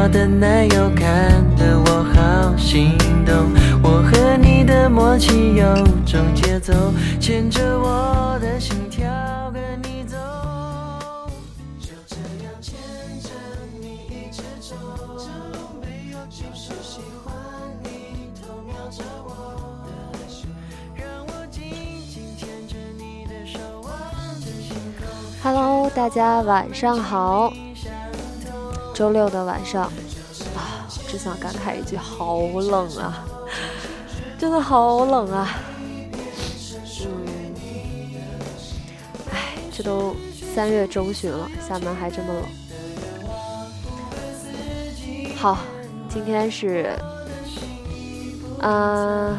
嘴角的奶油看得我好心动。我和你的默契有种节奏，牵着我的心跳跟你走，就这样牵着你一直走，没有就是喜欢你，偷瞄着我的手，让我紧紧牵着你的手，望着星空。Hello，大家晚上好。周六的晚上啊，只想感慨一句：好冷啊！真的好冷啊！嗯，哎，这都三月中旬了，厦门还这么冷。好，今天是，嗯、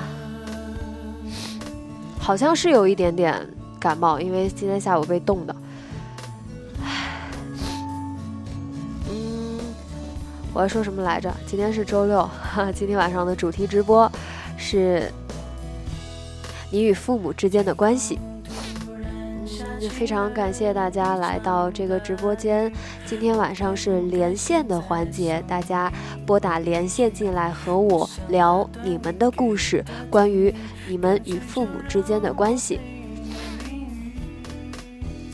好像是有一点点感冒，因为今天下午被冻的。我要说什么来着？今天是周六，哈，今天晚上的主题直播是你与父母之间的关系。非常感谢大家来到这个直播间。今天晚上是连线的环节，大家拨打连线进来和我聊你们的故事，关于你们与父母之间的关系。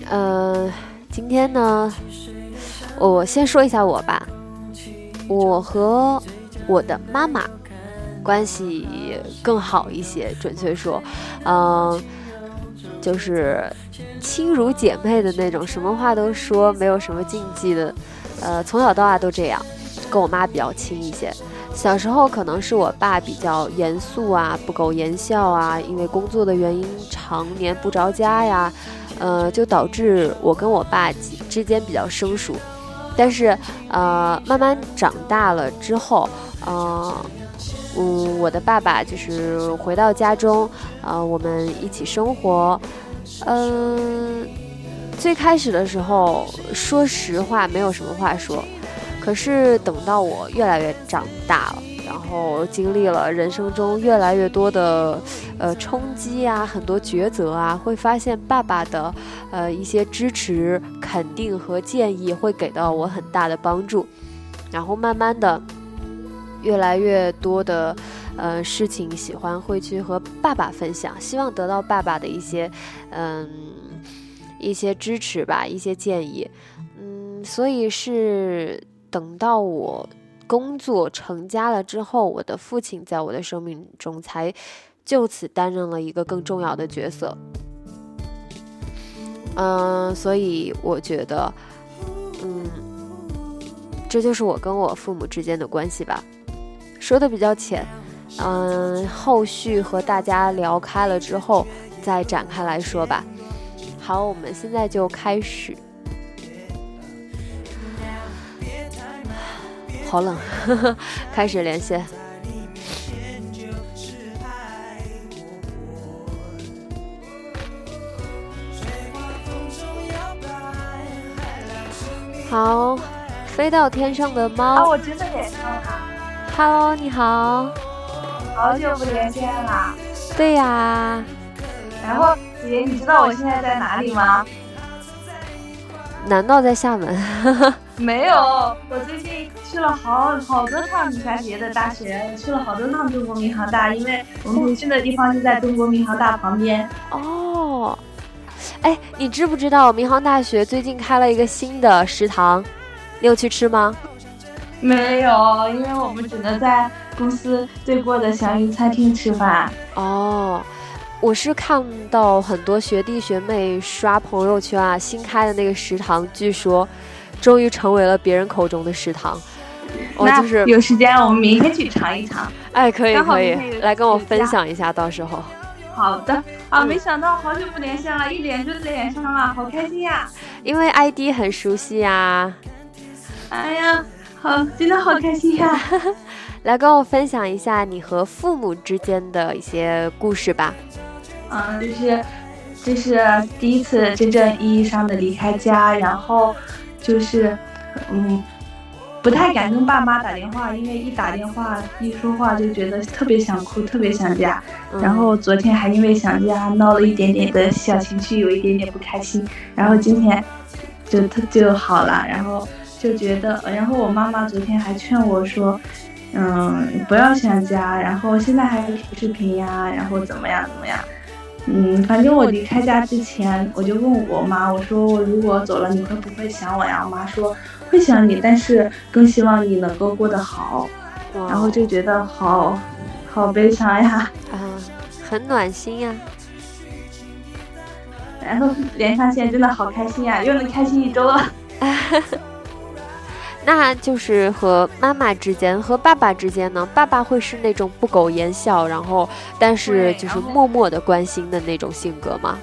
呃，今天呢，我先说一下我吧，我和我的妈妈关系更好一些，准确说，嗯、就是亲如姐妹的那种，什么话都说，没有什么禁忌的，呃，从小到大都这样，跟我妈比较亲一些。小时候可能是我爸比较严肃啊，不苟言笑啊，因为工作的原因常年不着家呀，呃，就导致我跟我爸之间比较生疏。但是呃，慢慢长大了之后，呃，嗯，我的爸爸就是回到家中，呃，我们一起生活，嗯、最开始的时候，说实话没有什么话说，可是等到我越来越长大了，然后经历了人生中越来越多的呃冲击啊，很多抉择啊，会发现爸爸的呃一些支持、肯定和建议会给到我很大的帮助，然后慢慢的越来越多的呃事情喜欢会去和爸爸分享，希望得到爸爸的一些嗯、一些支持吧，一些建议，嗯，所以是等到我工作成家了之后，我的父亲在我的生命中才就此担任了一个更重要的角色。嗯，所以我觉得，嗯，这就是我跟我父母之间的关系吧。说的比较浅，嗯，后续和大家聊开了之后再展开来说吧。好，我们现在就开始。好冷，开始连线。好，飞到天上的啊，猫我真的连上了，，Hello，你好。好久不连线了。对呀，然后姐姐，你知道我现在在哪里吗？难道在厦门？没有，我最近去了好好多趟米川别的大学，去了好多趟中国民航大，因为我们培训的地方就在中国民航大旁边。哦，哎，你知不知道民航大学最近开了一个新的食堂？你有去吃吗？没有，因为我们只能在公司对过的祥云餐厅吃饭。哦，我是看到很多学弟学妹刷朋友圈啊，新开的那个食堂，据说终于成为了别人口中的食堂。哦，那就是有时间我们明天去尝一尝。哎，可以可以来跟我分享一下，到时候。好的啊，嗯没想到好久不连线了，一连就连上了，好开心呀！因为 ID 很熟悉呀、哎呀，好，真的好开心呀！来跟我分享一下你和父母之间的一些故事吧。嗯，就是这是第一次真正意义上的离开家，然后就是嗯。不太敢跟爸妈打电话，因为一打电话一说话就觉得特别想哭，特别想家。然后昨天还因为想家闹了一点点的小情绪，有一点点不开心。然后今天就他就好了，然后就觉得，然后我妈妈昨天还劝我说，嗯，不要想家，然后现在还可以视频呀，然后怎么样怎么样。嗯，反正我离开家之前，我就问我妈，我说我如果走了，你会不会想我呀？我妈说。会想你，但是更希望你能够过得好，然后就觉得好好悲伤呀，啊，很暖心呀，然后连上线真的好开心呀，又能开心一周了。那就是和妈妈之间和爸爸之间呢，爸爸会是那种不苟言笑，然后但是就是默默的关心的那种性格吗？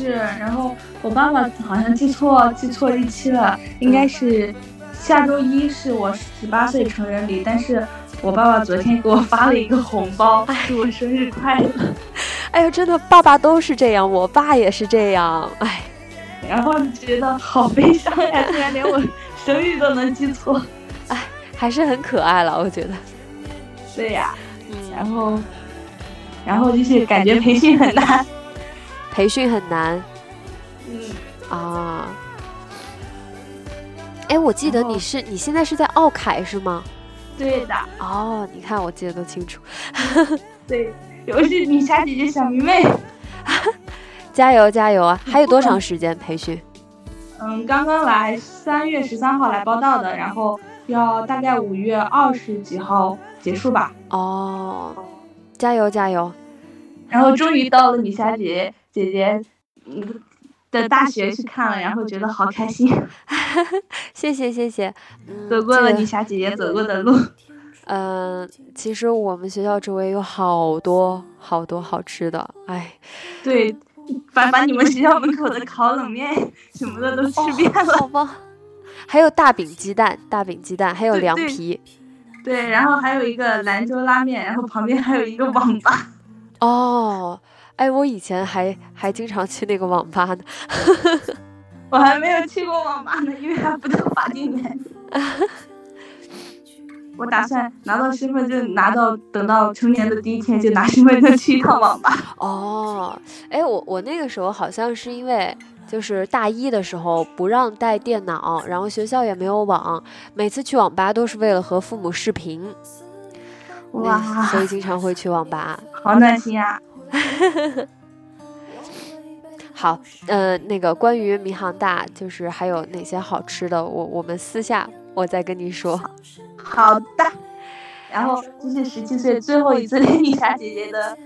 是，然后我爸爸好像记错记错日期了，应该是下周一是我十八岁成人礼，但是我爸爸昨天给我发了一个红包，祝我生日快乐。哎呀，真的，爸爸都是这样，我爸也是这样，哎，然后觉得好悲伤呀，竟然连我生日都能记错，哎，还是很可爱了，我觉得。对呀，嗯，然后，然后就是感觉培训很难。培训很难，嗯啊，哎，我记得你是你现在是在奥凯是吗？对的。哦，你看我记得都清楚。对，我是米霞姐姐小迷妹。加油加油啊！还有多长时间培训？嗯，刚刚来，三月十三号来报道的，然后要大概五月二十几号结束吧。哦，加油加油！然后终于到了米霞姐姐。姐的大学去看了，然后觉得好开心。谢谢谢谢，走过了你霞姐姐走过的路。嗯，其实我们学校周围有好多好多好吃的，哎。对，把把你们学校门口的烤冷面什么的都吃遍了。好吧。还有大饼鸡蛋，大饼鸡蛋，还有凉皮。对，然后还有一个兰州拉面，然后旁边还有一个网吧。哦。哎，我以前还还经常去那个网吧呢，我还没有 去过网吧呢，因为还不到法定年龄。我打算拿到身份证，拿到等到成年的第一天就拿身份证去一趟网吧。哦，哎，我我那个时候好像是因为就是大一的时候不让带电脑，然后学校也没有网，每次去网吧都是为了和父母视频。哇，所以经常会去网吧。好暖心啊！好，呃，那个关于民航大，就是还有哪些好吃的，我我们私下我再跟你说。好的。然后这是十七岁最后一次连丽莎姐姐的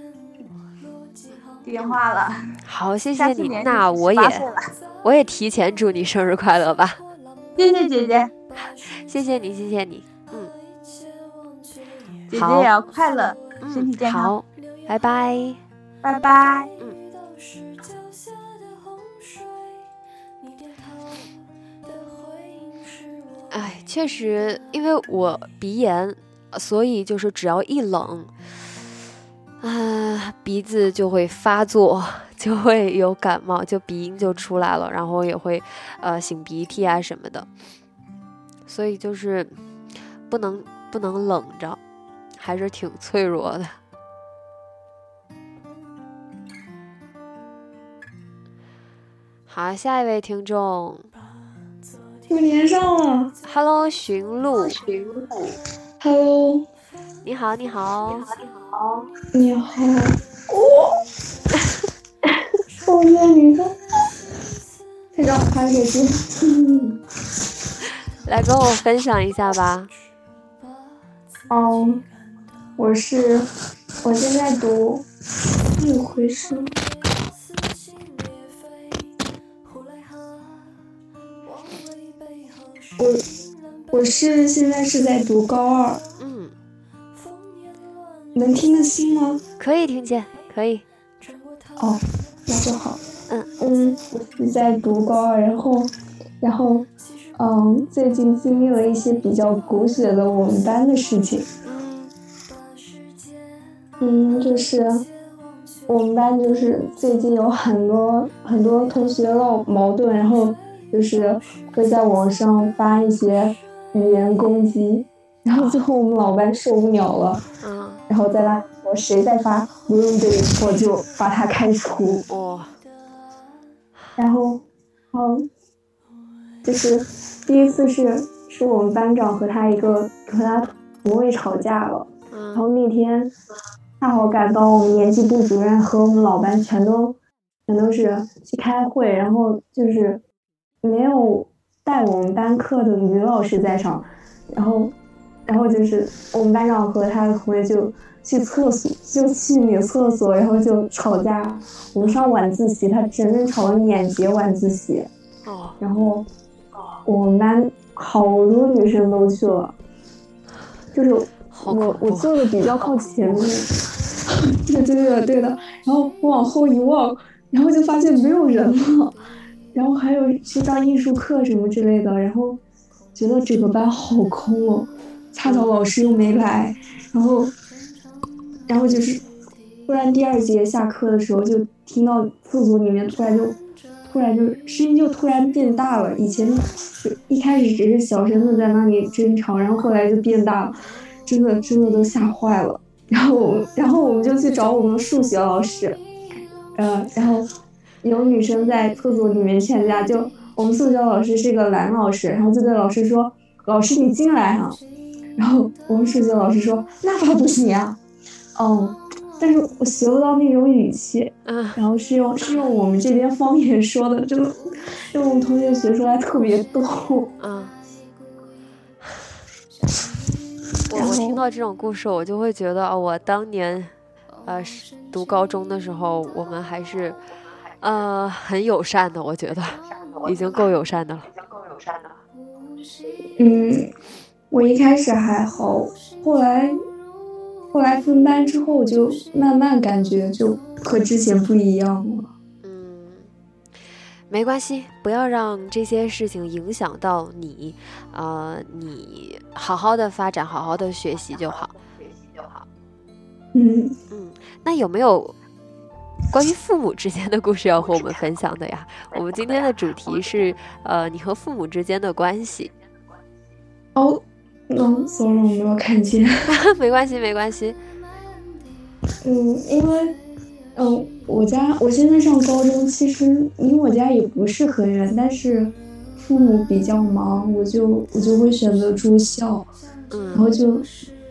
电话了。好，谢谢你。那我也我也提前祝你生日快乐吧。谢谢姐姐，谢谢你，谢谢你。嗯。姐姐也要快乐，身体健康。好，拜拜。拜拜。嗯。哎，确实，因为我鼻炎，所以就是只要一冷，啊，鼻子就会发作，就会有感冒，就鼻音就出来了，然后也会呃擤鼻涕啊什么的，所以就是不能不能冷着，还是挺脆弱的。好，下一位听众，我连上了。Hello，寻路。寻路。Hello，你好，你好，你好，你好。哦。我叫你的。先让我开个机。来跟我分享一下吧。哦，我是，我现在读，怎么回事？我我是现在是在读高二，嗯，能听得清吗？可以听见，可以。哦，那就好。嗯嗯，我是在读高二，然后然后嗯，最近经历了一些比较狗血的我们班的事情。嗯，就是我们班就是最近有很多很多同学闹矛盾，然后就是会在网上发一些语言攻击，然后最后我们老班受不了了，嗯，然后在那我谁再发不用对错就把他开除。哇，然后，嗯，就是第一次是是我们班长和他一个和他同位吵架了，然嗯后那天恰好赶到我们年级部主任和我们老班全都全都是去开会，然后就是没有带我们班课的女老师在场，然后然后就是我们班长和他的同学就去厕所就去女厕所，然后就吵架。我们上晚自习，他整整吵了两节晚自习，哦，然后我们班好多女生都去了，就是我我坐的比较靠前面，对对对对的，然后我往后一望，然后就发现没有人了，然后还有去上艺术课什么之类的，然后觉得整个班好空哦，恰巧老师又没来，然后然后就是突然第二节下课的时候就听到厕所里面突然就突然就声音就突然变大了，以前就一开始只是小声的在那里争吵，然后后来就变大了，真的真的都吓坏了。然后然后我们就去找我们数学老师，呃，然后有女生在厕所里面劝架，就我们数学老师是个男老师，然后就对老师说：“老师你进来啊。”然后我们数学老师说：“那可不行啊。”哦，但是我学不到那种语气，嗯，然后是用是用我们这边方言说的，真的，用我们同学学出来特别逗。嗯，我我听到这种故事，我就会觉得，哦，我当年，呃，是读高中的时候，我们还是，呃，很友善的，我觉得已经够友善的了。已经够友善的嗯，我一开始还好，后来后来分班之后，就慢慢感觉就和之前不一样了。嗯，没关系，不要让这些事情影响到你，呃，你好好的发展，好好的学习就好学习就好。嗯，嗯，那有没有关于父母之间的故事要和我们分享的 呀？我们今天的主题是，呃，你和父母之间的关系。哦，嗯，sorry，我没有看见。没关系，没关系。嗯，因为，嗯，我家我现在上高中，其实离我家也不是很远，但是父母比较忙，我就我就会选择住校，嗯然嗯后就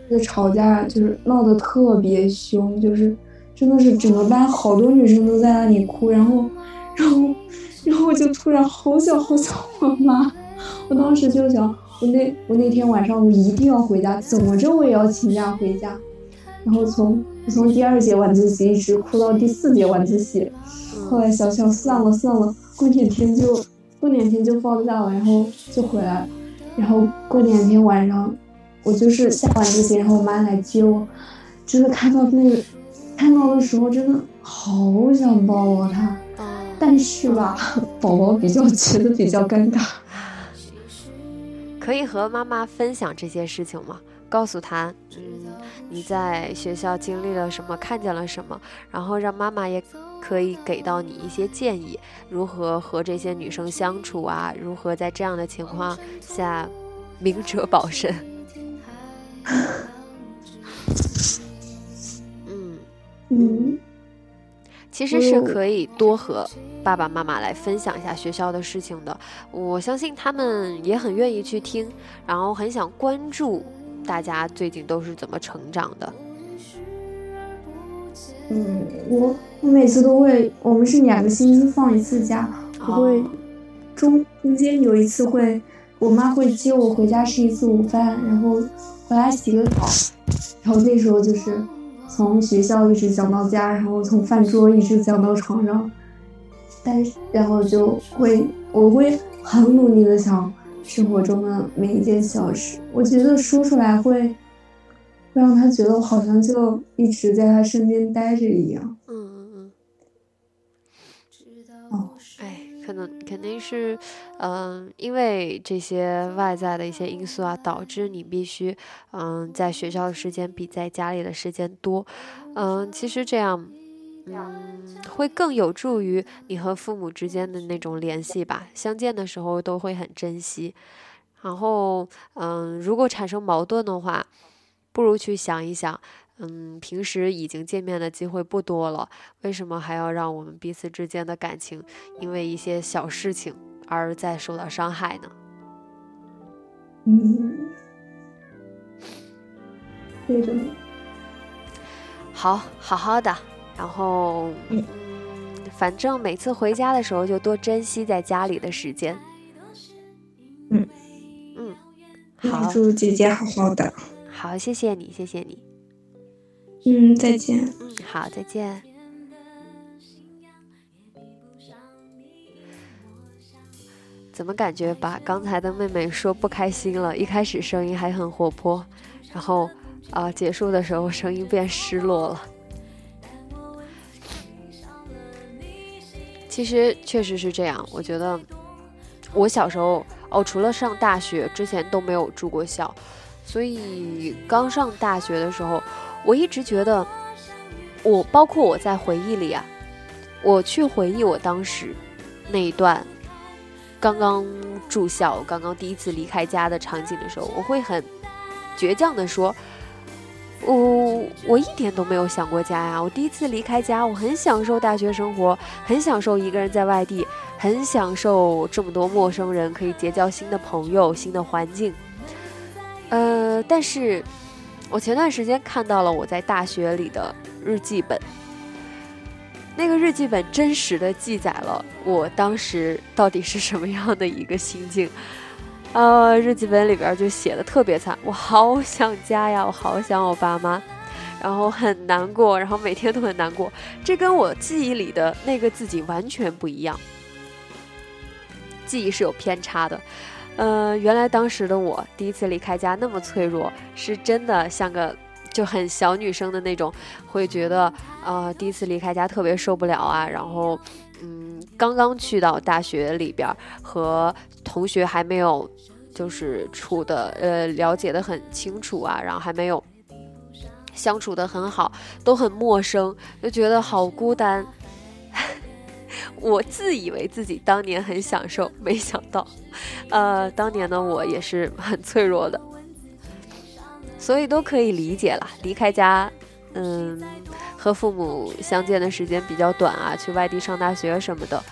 就吵架，就是闹得特别凶，就是真的是整个班好多女生都在那里哭，然后，然后，然后我就突然好想好想我妈，我当时就想，我那我那天晚上我一定要回家，怎么着我也要请假回家。然后从我从第二节晚自习一直哭到第四节晚自习，后来想想算了算了，过两天就过两天就放假了，然后就回来了。然后过两天晚上，我就是下晚自习，然后我妈来接我，真的看到那个看到的时候，真的好想抱抱她，嗯但是吧，宝宝比较觉得比较尴尬。可以和妈妈分享这些事情吗？告诉她，嗯，你在学校经历了什么，看见了什么，然后让妈妈也可以给到你一些建议，如何和这些女生相处啊，如何在这样的情况下明哲保身。嗯，其实是嗯可以多和爸爸妈妈来分享一下学校的事情的。我相信他们也很愿意去听，然后很想关注大家最近都是怎么成长的。嗯，我我每次都会，我们是两个星期放一次假，我会哦中中间有一次会，我妈会接我回家吃一次午饭，然后回来洗个澡，然后那时候就是从学校一直讲到家，然后从饭桌一直讲到床上，但是然后就会我会很努力的想生活中的每一件小事，我觉得说出来会让他觉得我好像就一直在他身边待着一样。嗯。可能肯定是，嗯，因为这些外在的一些因素啊，导致你必须，嗯，在学校的时间比在家里的时间多，嗯，其实这样，嗯，会更有助于你和父母之间的那种联系吧，相见的时候都会很珍惜，然后，嗯，如果产生矛盾的话，不如去想一想。嗯，平时已经见面的机会不多了，为什么还要让我们彼此之间的感情因为一些小事情而再受到伤害呢？嗯，对的。好，好好的，然后嗯，反正每次回家的时候就多珍惜在家里的时间。嗯嗯，好，祝姐姐好好的。好，谢谢你，谢谢你。嗯，再见。嗯，好，再见。怎么感觉把刚才的妹妹说不开心了？一开始声音还很活泼，然后啊，结束的时候声音变失落了。其实确实是这样，我觉得我小时候哦，除了上大学之前都没有住过校，所以刚上大学的时候。我一直觉得，我包括我在回忆里啊，我去回忆我当时那一段刚刚住校、刚刚第一次离开家的场景的时候，我会很倔强的说，我我一点都没有想过家呀！我第一次离开家，我很享受大学生活，很享受一个人在外地，很享受这么多陌生人，可以结交新的朋友、新的环境。呃，但是。我前段时间看到了我在大学里的日记本，那个日记本真实的记载了我当时到底是什么样的一个心境。呃，日记本里边就写的特别惨，我好想家呀，我好想我爸妈，然后很难过，然后每天都很难过。这跟我记忆里的那个自己完全不一样，记忆是有偏差的。呃，原来当时的我第一次离开家那么脆弱，是真的像个就很小女生的那种，会觉得呃第一次离开家特别受不了啊。然后，嗯，刚刚去到大学里边，和同学还没有就是处的呃了解的很清楚啊，然后还没有相处的很好，都很陌生，就觉得好孤单。我自以为自己当年很享受，没想到，呃，当年的我也是很脆弱的，所以都可以理解了。离开家，嗯，和父母相见的时间比较短啊，去外地上大学什么的，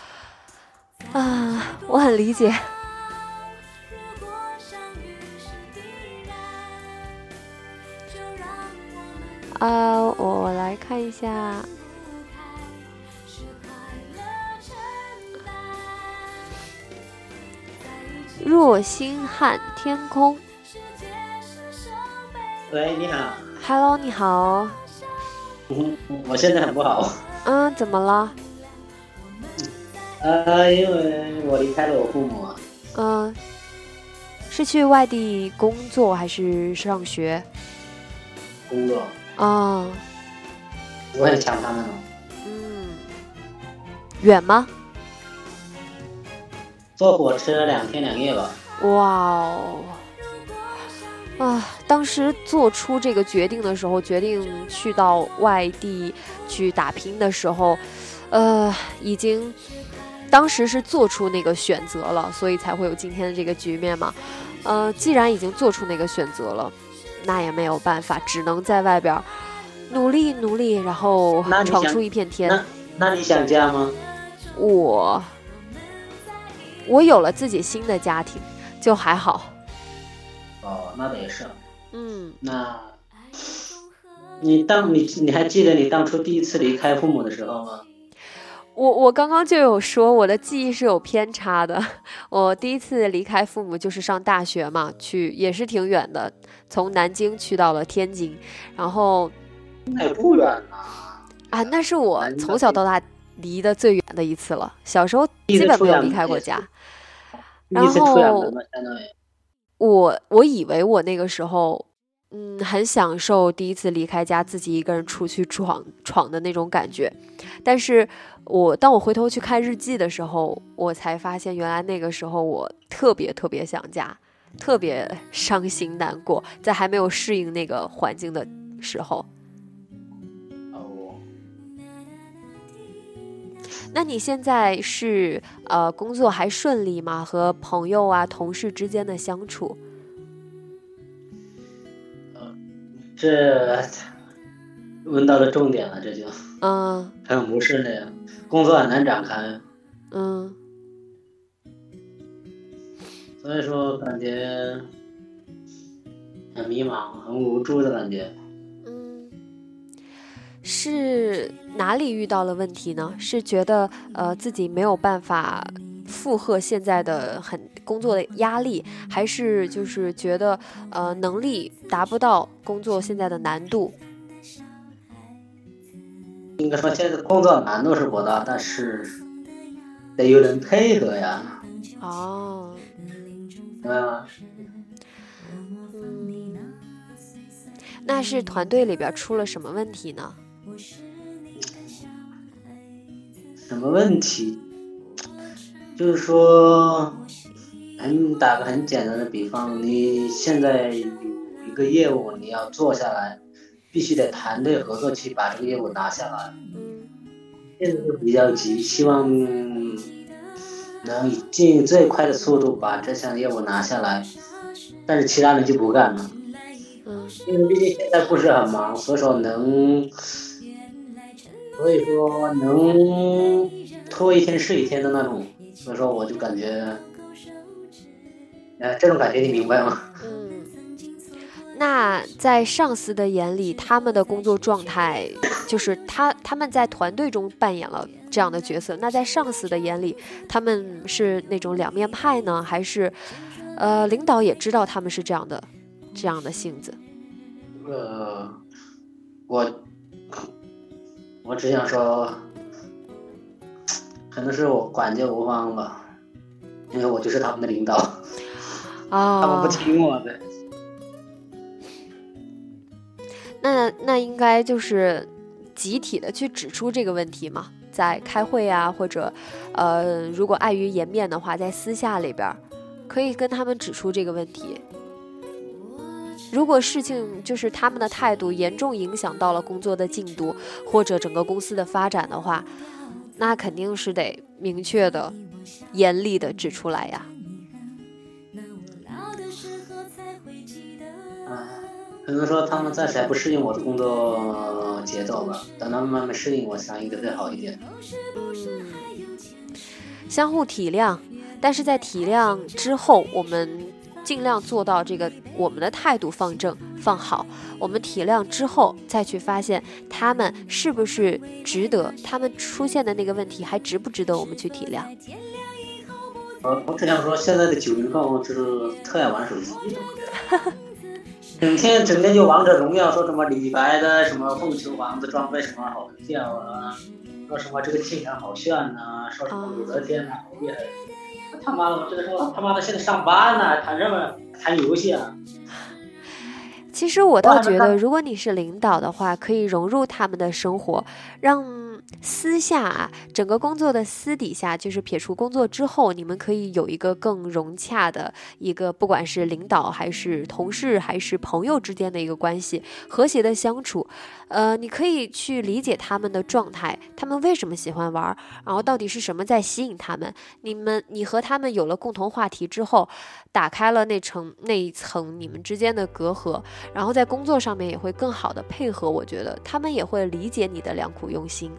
啊，我很理解。啊，我来看一下。若星汉天空。喂，你好。Hello，你好。嗯，我现在很不好。嗯，怎么了？呃，因为我离开了我父母。嗯，是去外地工作还是上学？工作。啊。我很想他们。嗯。远吗？坐火车两天两夜吧。哇哦！啊，当时做出这个决定的时候，决定去到外地去打拼的时候，呃，已经当时是做出那个选择了，所以才会有今天的这个局面嘛。呃，既然已经做出那个选择了，那也没有办法，只能在外边努力努力，然后闯出一片天。那那你想嫁吗？我。我有了自己新的家庭，就还好。哦，那倒也是。嗯。那，你当你你还记得你当初第一次离开父母的时候吗？我我刚刚就有说我的记忆是有偏差的。我第一次离开父母就是上大学嘛，去也是挺远的，从南京去到了天津，然后。那也不远呐。啊，那是我从小到大。离得最远的一次了，小时候基本没有离开过家。然后我我以为我那个时候嗯，很享受第一次离开家，自己一个人出去闯闯的那种感觉。但是我当我回头去看日记的时候，我才发现，原来那个时候我特别特别想家，特别伤心难过，在还没有适应那个环境的时候。那你现在是呃工作还顺利吗？和朋友啊、同事之间的相处？这问到了重点了，这就嗯很不是那样，工作很难展开，嗯所以说感觉很迷茫、很无助的感觉。嗯，是哪里遇到了问题呢？是觉得呃自己没有办法负荷现在的很工作的压力，还是就是觉得呃能力达不到工作现在的难度？应该说现在工作难度是不大，但是得有人配合呀，哦？嗯，那是团队里边出了什么问题呢？什么问题？就是说，很打个很简单的比方，你现在有一个业务，你要做下来，必须得团队合作去把这个业务拿下来。嗯现在就比较急，希望能以尽最快的速度把这项业务拿下来，但是其他人就不干了，嗯因为毕竟现在不是很忙，所以说能，所以说能拖一天是一天的那种，所以说我就感觉，呃，这种感觉你明白吗？嗯，那在上司的眼里，他们的工作状态就是他他们在团队中扮演了这样的角色。那在上司的眼里，他们是那种两面派呢，还是呃领导也知道他们是这样的这样的性子？呃，我我只想说，可能是我管教无方吧，因为我就是他们的领导，他们啊不，听我的。那那应该就是集体的去指出这个问题嘛，在开会啊，或者呃，如果碍于颜面的话，在私下里边儿可以跟他们指出这个问题。如果事情就是他们的态度严重影响到了工作的进度或者整个公司的发展的话，那肯定是得明确的、严厉的指出来呀。唉，可能说他们暂时还不适应我的工作节奏吧，等他们慢慢适应，我想应该会好一点。嗯，相互体谅，但是在体谅之后，我们尽量做到这个我们的态度放正放好。我们体谅之后，再去发现他们是不是值得，他们出现的那个问题还值不值得我们去体谅。我我只想说，现在的九零后就是特爱玩手机，整天整天就王者荣耀，说什么李白的什么凤求凰的装备什么好跳啊，说什么这个技能好炫呐、说什么武则天呐、好厉害。他妈的，我这个说他妈的现在上班呢、谈什么谈游戏啊？其实我倒觉得，如果你是领导的话，可以融入他们的生活，让私下啊，整个工作的私底下，就是撇除工作之后，你们可以有一个更融洽的一个，不管是领导还是同事还是朋友之间的一个关系，和谐的相处。呃，你可以去理解他们的状态，他们为什么喜欢玩儿，然后到底是什么在吸引他们。你们，你和他们有了共同话题之后，打开了那层那一层你们之间的隔阂，然后在工作上面也会更好的配合。我觉得他们也会理解你的良苦用心。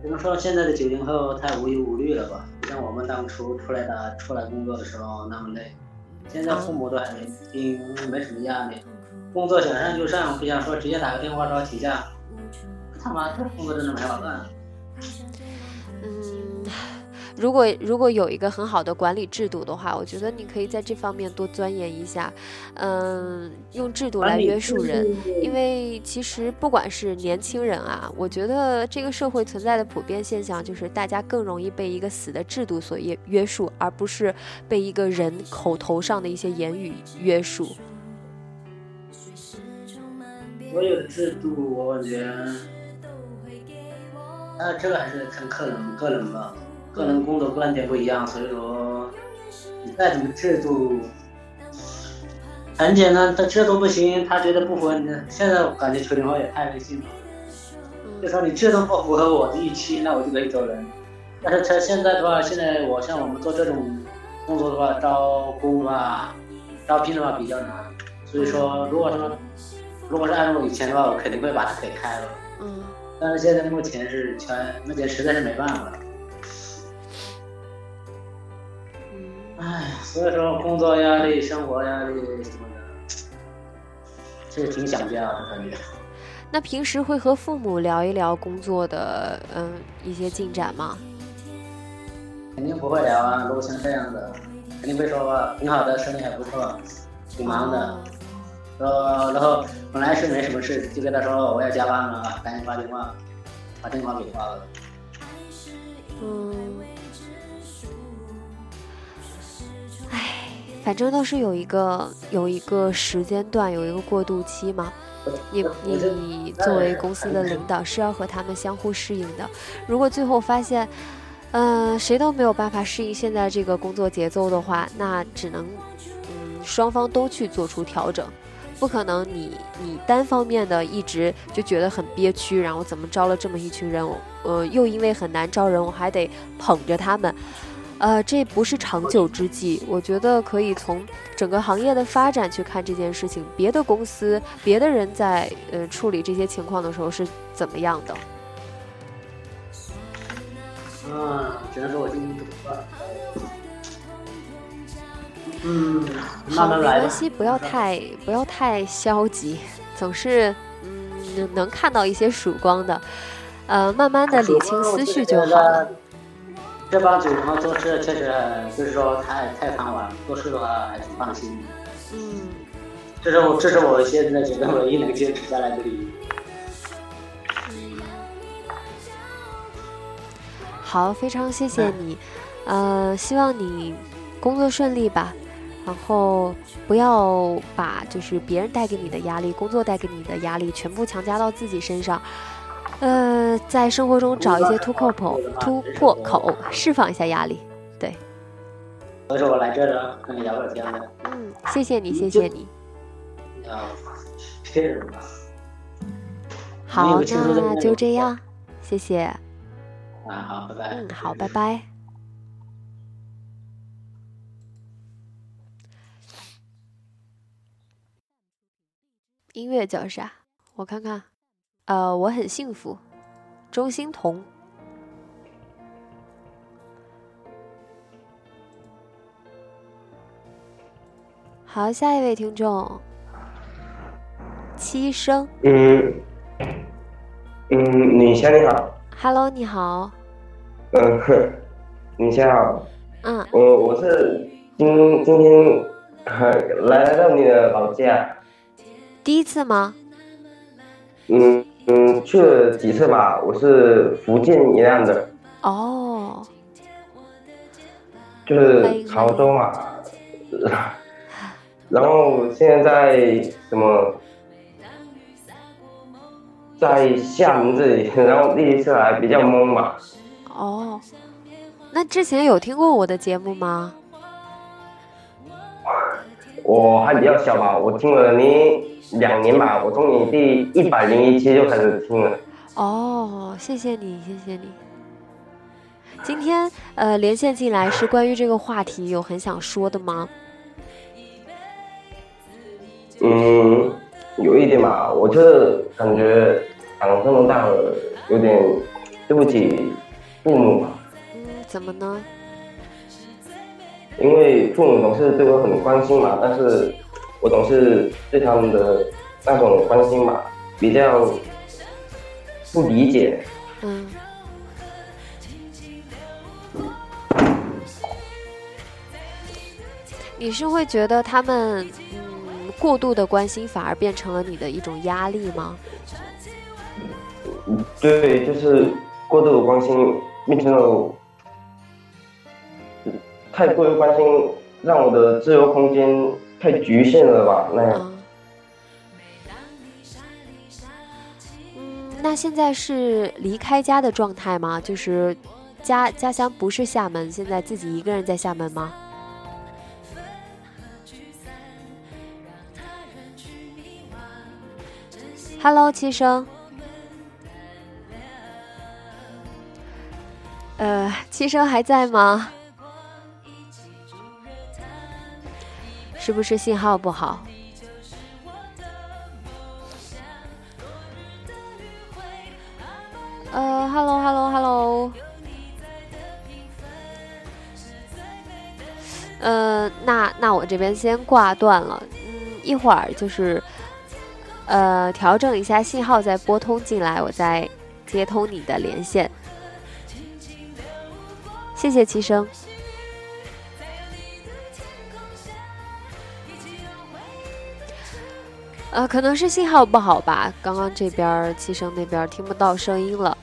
只能说现在的九零后太无忧无虑了吧，不像我们当初出来的出来工作的时候那么累。现在父母都还年轻，没什么压力，工作想上就上，不想说直接打个电话说请假。他妈这工作真的没法干。嗯，如果如果有一个很好的管理制度的话，我觉得你可以在这方面多钻研一下，嗯，用制度来约束人。因为其实不管是年轻人啊，我觉得这个社会存在的普遍现象就是大家更容易被一个死的制度所约约束，而不是被一个人口头上的一些言语约束。所有的制度，我感觉，啊，这个还是看个人个人吧，个人工作观点不一样，所以说，你再怎么制度，很简单，他制度不行，他觉得不符合你。现在我感觉邱林华也太任性了，就说你制度不符合我的预期，那我就可以走人。但是他现在的话，现在我像我们做这种工作的话，招工的话，招聘的话比较难，所以说，如果说如果是按照以前的话，我肯定会把他给开了。嗯但是现在目前是全，目前实在是没办法。嗯，唉，所以说工作压力、生活压力什么的，是挺想家的感觉。那平时会和父母聊一聊工作的嗯一些进展吗？肯定不会聊啊，如果像这样的，肯定会说挺好的，生意还不错，挺忙的。然后，然后本来是没什么事，就跟他说我要加班了，赶紧挂电话，把电话给挂了。嗯，反正都是有一个有一个时间段，有一个过渡期嘛。你你作为公司的领导是要和他们相互适应的。如果最后发现，嗯、谁都没有办法适应现在这个工作节奏的话，那只能嗯双方都去做出调整。不可能你你单方面的一直就觉得很憋屈，然后怎么招了这么一群人，我呃又因为很难招人，我还得捧着他们，呃，这不是长久之计。我觉得可以从整个行业的发展去看这件事情，别的公司、别的人在呃处理这些情况的时候是怎么样的。嗯，只能说我经历多了。嗯，好，慢慢来吧。没关系，不要太不要太消极，总是嗯能看到一些曙光的，呃，慢慢的理清思绪就好了。。这帮九成做事确实就是说太太贪玩，做事的话还挺放心的。嗯，这是我这是我现在觉得唯一能坚持下来的理由。好，非常谢谢你，呃，希望你工作顺利吧，然后不要把就是别人带给你的压力、工作带给你的压力全部强加到自己身上，呃，在生活中找一些突破口、突破口，释放一下压力。对，所以说我来这儿跟你聊会儿天的。嗯，谢谢你，谢谢你。啊，吧。好，那就这样，谢谢。啊，好，拜拜。嗯，好，拜拜。音乐叫啥？我看看。呃，我很幸福。钟欣桐。好，下一位听众。七生嗯，嗯，女侠你好，，Hello，你好。嗯，哼，女侠好，嗯，我我是今今天来到你的老家，第一次吗？嗯嗯，去了几次吧，我是福建宜兰的，哦，就是潮州嘛，然后现在在什么，在厦门这里，然后第一次来比较懵嘛，哦，那之前有听过我的节目吗？我还比较小吧，我听了你两年吧，我从你第一百零一期就开始听了。哦，谢谢你，谢谢你。今天呃连线进来是关于这个话题，有很想说的吗？嗯，有一点吧，我就是感觉长这么大了，有点对不起父母吧，嗯，怎么呢？因为父母总是对我很关心嘛，但是我总是对他们的那种关心吧比较不理解。嗯，你是会觉得他们嗯过度的关心反而变成了你的一种压力吗？对，就是过度的关心变成了太过于关心，让我的自由空间太局限了吧？那样。啊，那现在是离开家的状态吗？就是家家乡不是厦门，现在自己一个人在厦门吗？Hello，七生。呃，七生还在吗？是不是信号不好？呃，Hello，Hello，Hello。呃，那那我这边先挂断了，嗯，一会儿就是呃调整一下信号再拨通进来，我再接通你的连线。谢谢齐生。呃，可能是信号不好吧，刚刚这边齐生那边听不到声音了。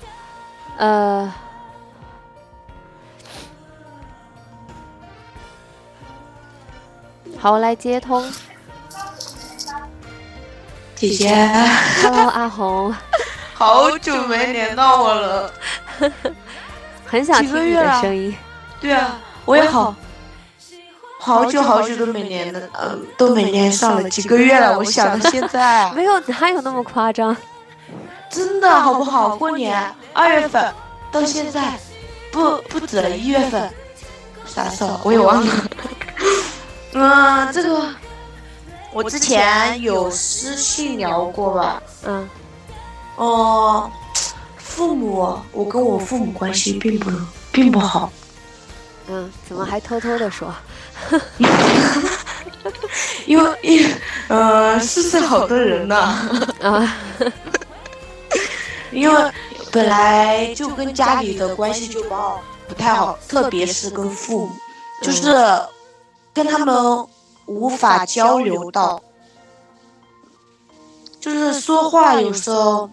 呃，好，我来接通。姐姐，Hello，阿红，好久没连到我了。很想听你的声音。对啊，我也好，好久好久都没连的，呃，都没连上了，几个月了。我想 到现在，没有哪有那么夸张？真的好不好？过年二月份到现在，不不止了一月份，啥时候我也忘了。嗯，这个我之前有私信聊过吧？嗯，哦。父母，我跟我父母关系并不并不好。嗯，怎么还偷偷的说？因为，因，呃，世上好多人呢。啊。因为本来就跟家里的关系就不好，不太好，特别是跟父母，就是跟他们无法交流到，就是说话有时候。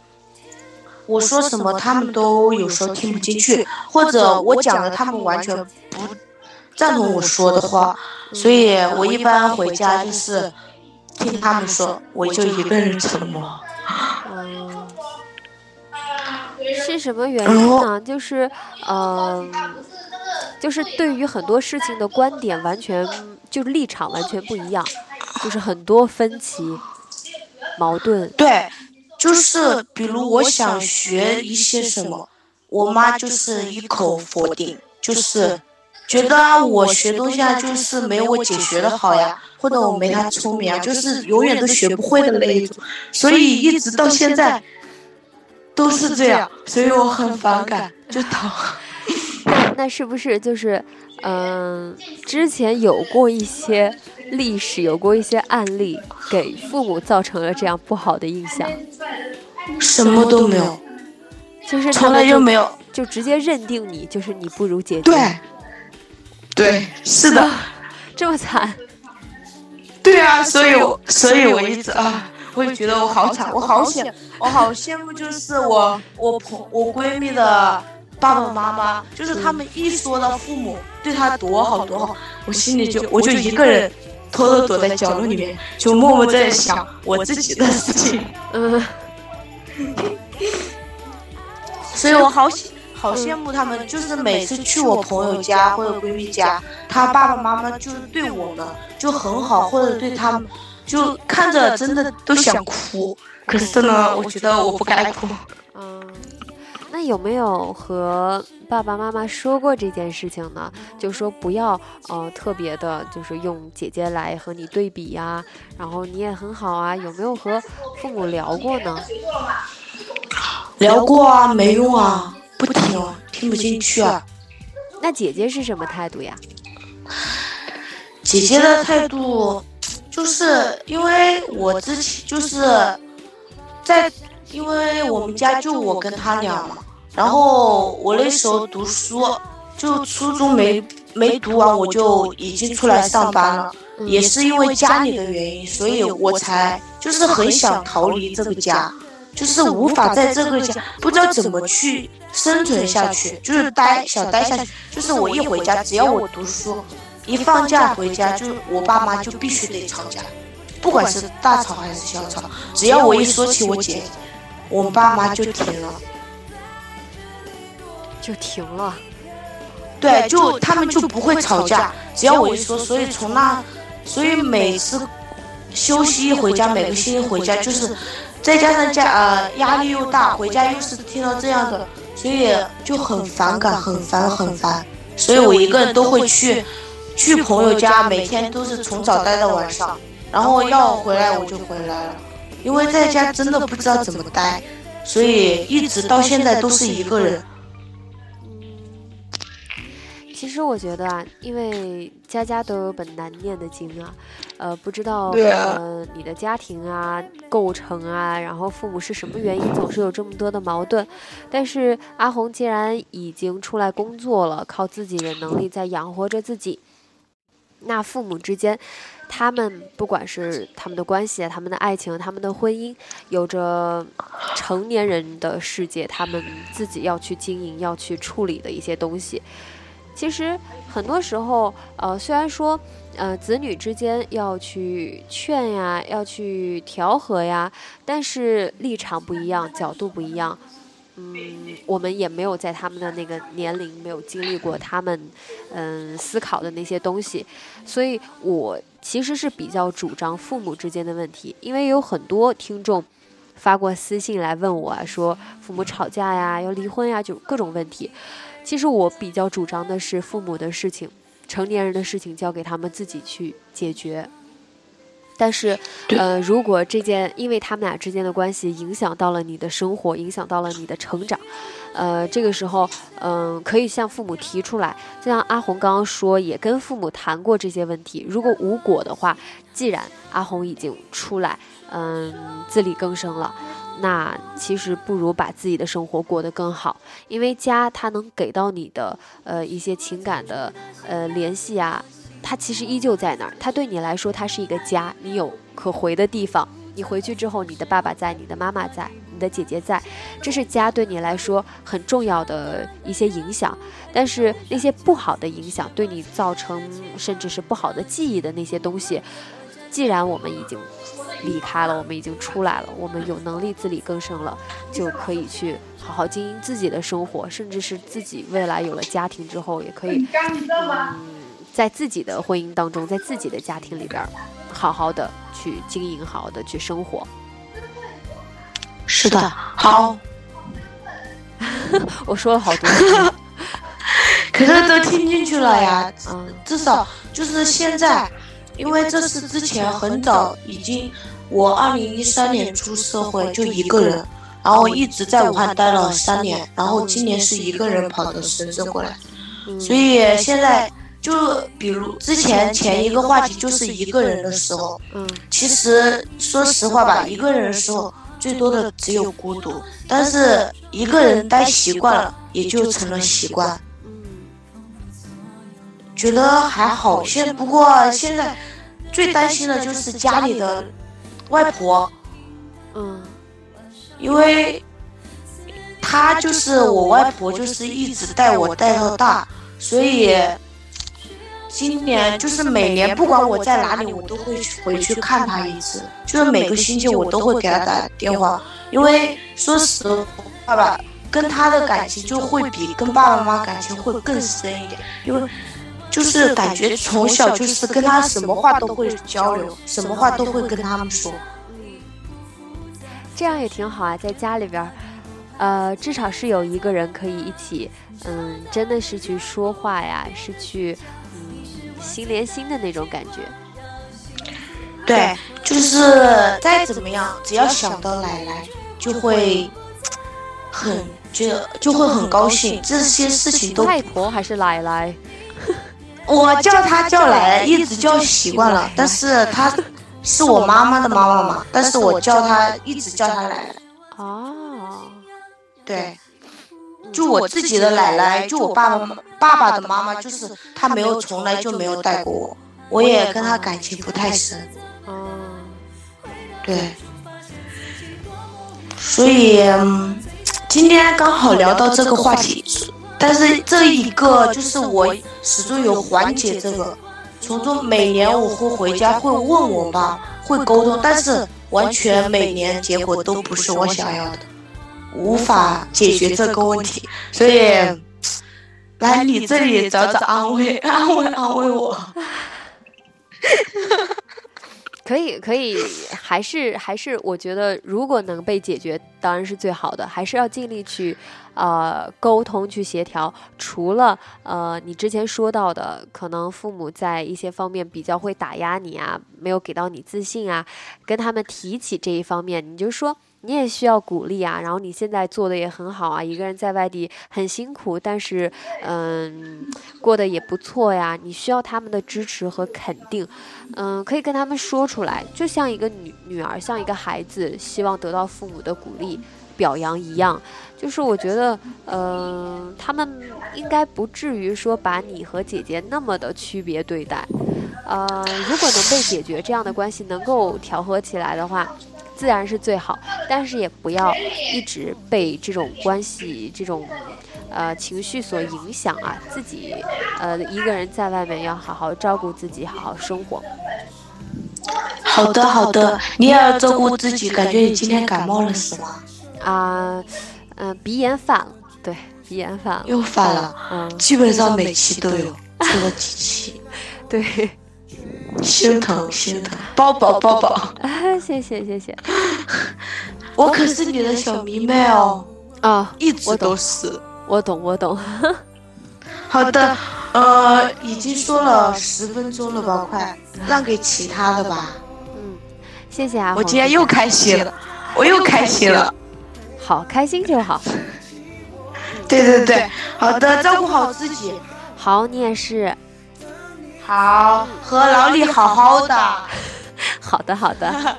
我说什么，他们都有时候听不进去，或者我讲的他们完全不赞同我说的话，所以我一般回家就是听他们说，我就一个人沉默。嗯，是什么原因呢？就是，嗯，就是对于很多事情的观点完全就是立场完全不一样，就是很多分歧、矛盾。对。就是比如我想学一些什么，我妈就是一口否定，就是觉得我学东西啊，就是没有我姐学的好呀，或者我没她聪明啊，就是永远都学不会的那一种，所以一直到现在都是这样，所以我很反感，就讨。那是不是就是，嗯，之前有过一些历史，有过一些案例，给父母造成了这样不好的印象？什么都没有，就是从来就没有，就直接认定你就是你不如姐姐。对，对，是的，这么惨。对啊，所以我，所以我一直啊，我也觉得我好惨，我好羡，我好羡慕，就是我，我朋，我闺蜜的。爸爸妈妈就是他们一说到父母对他多好多好，我心里就我就一个人偷偷躲在角落里面，就默默在想我自己的事情。嗯，所以我好好羡慕他们，就是每次去我朋友家或者闺蜜家，他爸爸妈妈就是对我们就很好，或者对他们就看着真的都想哭，可是呢，我觉得我不该哭。嗯。那有没有和爸爸妈妈说过这件事情呢？就说不要呃特别的，就是用姐姐来和你对比呀，然后你也很好啊，有没有和父母聊过呢？聊过啊，没用啊，不听，听不进去啊。那姐姐是什么态度呀？姐姐的态度就是因为我之前就是在。因为我们家就我跟他俩嘛，然后我那时候读书，就初中没没读完，我就已经出来上班了，也是因为家里的原因，所以我才就是很想逃离这个家，就是无法在这个家不知道怎么去生存下去，就是待想待下去，就是我一回家，只要我读书，一放假回家，就我爸妈就必须得吵架，不管是大吵还是小吵，只要我一说起我姐。我爸妈就停了。就停了。对，就他们就不会吵架，只要我一说，所以从那，所以每次休息一回家，每个星期回家，就是再加上家呃压力又大，回家又是听到这样的，所以就很反感，很烦，很烦。所以我一个人都会去去朋友家，每天都是从早待到晚上，然后要回来我就回来了，因为在家真的不知道怎么待，所以一直到现在都是一个人。其实我觉得啊，因为家家都有本难念的经啊，呃，不知道啊呃你的家庭啊构成啊，然后父母是什么原因总是有这么多的矛盾，但是阿红既然已经出来工作了，靠自己的能力在养活着自己，那父母之间，他们不管是他们的关系啊、他们的爱情、他们的婚姻，有着成年人的世界，他们自己要去经营、要去处理的一些东西。其实很多时候，呃，虽然说，呃，子女之间要去劝呀，要去调和呀，但是立场不一样，角度不一样。嗯，我们也没有在他们的那个年龄，没有经历过他们，嗯，思考的那些东西，所以我其实是比较主张父母之间的问题，因为有很多听众发过私信来问我啊，说父母吵架呀，要离婚呀，就各种问题。其实我比较主张的是父母的事情，成年人的事情交给他们自己去解决。但是，呃，如果这件因为他们俩之间的关系影响到了你的生活，影响到了你的成长，呃，这个时候，嗯、可以向父母提出来。就像阿红刚刚说，也跟父母谈过这些问题。如果无果的话，既然阿红已经出来，嗯、自力更生了。那其实不如把自己的生活过得更好，因为家它能给到你的呃一些情感的呃联系啊，它其实依旧在那儿。它对你来说，它是一个家，你有可回的地方。你回去之后，你的爸爸在，你的妈妈在，你的姐姐在，这是家对你来说很重要的一些影响。但是那些不好的影响，对你造成甚至是不好的记忆的那些东西，既然我们已经离开了，我们已经出来了，我们有能力自力更生了，就可以去好好经营自己的生活，甚至是自己未来有了家庭之后，也可以，嗯，在自己的婚姻当中，在自己的家庭里边儿，好好的去经营，好好的去生活。是的，好，我说了好多，可是都听进去了呀。嗯至少就是现在，因为这是之前很早已经，我二零一三年出社会就一个人，然后一直在武汉待了三年，然后今年是一个人跑到深圳过来，所以现在就比如之前前一个话题就是一个人的时候，嗯其实说实话吧，一个人的时候最多的只有孤独，但是一个人待习惯了，也就成了习惯。嗯觉得还好，现不过现在最担心的就是家里的外婆，嗯。因为她就是我外婆，就是一直带我带到大，所以今年就是每年不管我在哪里，我都会回去看她一次，就是每个星期我都会给她打电话，因为说实话吧，跟她的感情就会比跟爸爸妈妈感情会更深一点，因为。就是感觉从小就是跟他什么话都会交流，什么话都会跟他们说。嗯，这样也挺好啊，在家里边儿，呃，至少是有一个人可以一起，嗯，真的是去说话呀，是去，嗯，心连心的那种感觉。对，就是再怎么样，只要想到奶奶，就会很就就会很高兴。这些事情都，外婆还是奶奶？我叫她叫奶奶，一直叫习惯了，但是她是我妈妈的妈妈嘛，但是我叫她一直叫她奶奶。哦，对，就我自己的奶奶，就我爸爸爸爸的妈妈，就是他没有从来就没有带过我，我也跟她感情不太深。哦，对，所以、嗯、今天刚好聊到这个话题，但是这一个就是我始终有缓解这个，从中每年我会回家会问我爸，会沟通，但是完全每年结果都不是我想要的。无法解决这个问题，所以来你这里找找安慰，安慰安慰我。可以，可以，还是还是，我觉得如果能被解决，当然是最好的。还是要尽力去，呃，沟通去协调。除了呃，你之前说到的，可能父母在一些方面比较会打压你啊，没有给到你自信啊，跟他们提起这一方面，你就说。你也需要鼓励啊，然后你现在做的也很好啊，一个人在外地很辛苦，但是嗯，过得也不错呀。你需要他们的支持和肯定，嗯，可以跟他们说出来，就像一个女女儿，像一个孩子，希望得到父母的鼓励、表扬一样。就是我觉得，嗯，他们应该不至于说把你和姐姐那么的区别对待。呃，如果能被解决，这样的关系能够调和起来的话。自然是最好，但是也不要一直被这种关系、这种呃情绪所影响啊！自己呃一个人在外面要好好照顾自己，好好生活。好的，好的，你也要照顾自己。感觉你今天感冒了是吗？啊，嗯，鼻炎犯了，对，鼻炎犯了，又犯了，嗯，基本上每期都有，出了几期，对。心疼心疼，抱抱抱抱！啊，谢谢谢谢，我可是你的小迷妹哦，啊，一直都是，我懂我懂。好的，呃，已经说了十分钟了吧，快让给其他的吧。嗯，谢谢啊，我今天又开心了，我又开心了，好开心就好。对对对，好的，照顾好自己，好，你也是。好，和老李好好的。好的，好的，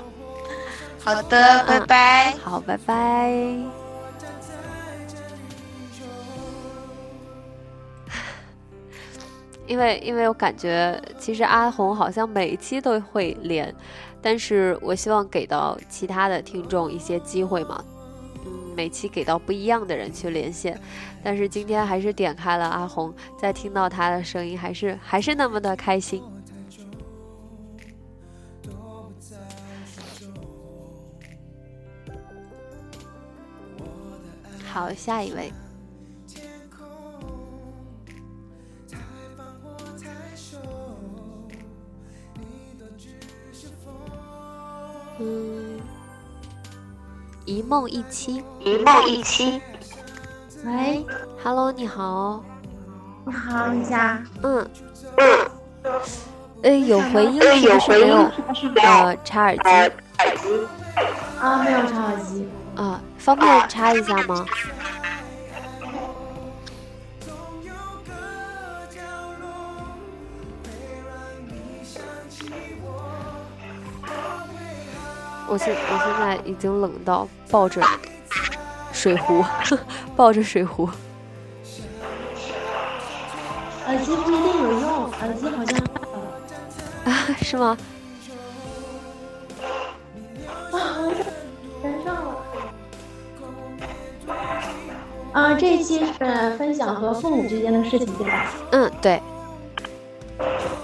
好的，拜拜。好，拜拜。因为，因为我感觉，其实阿红好像每一期都会连，但是我希望给到其他的听众一些机会嘛。每期给到不一样的人去连线，但是今天还是点开了阿红，在听到他的声音，还是还是那么的开心。好，下一位。嗯。一梦一期，一梦一期。喂，Hello，你好。你好，一下。嗯嗯。哎，有回音是不是没有？呃，插耳机。啊，没有插耳机。啊，方便插一下吗？我现我现在已经冷到抱着水壶，抱着水壶。耳机不一定有用，耳机好像啊，是吗？啊，这一期是分享和父母之间的事情，对吧？嗯，对。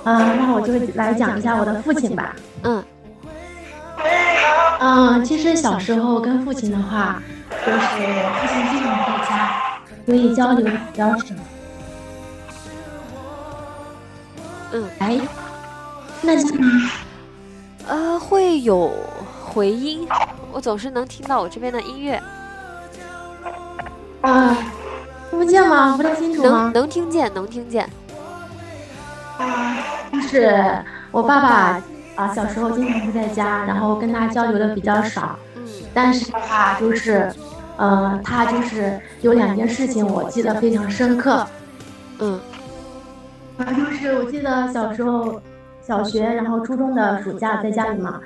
啊，那我就来讲一下我的父亲吧。嗯。嗯，其实小时候跟父亲的话，就是父亲经常在家，所以交流比较少。嗯，哎，那呃会有回音，我总是能听到我这边的音乐。啊，听不见吗？不太清楚吗？能能听见，能听见。啊，就是我爸爸。啊，小时候经常不在家，然后跟他交流的比较少。嗯，但是的话，就是，呃，他就是有两件事情我记得非常深刻。嗯，啊，就是我记得小时候，小学然后初中的暑假在家里嘛，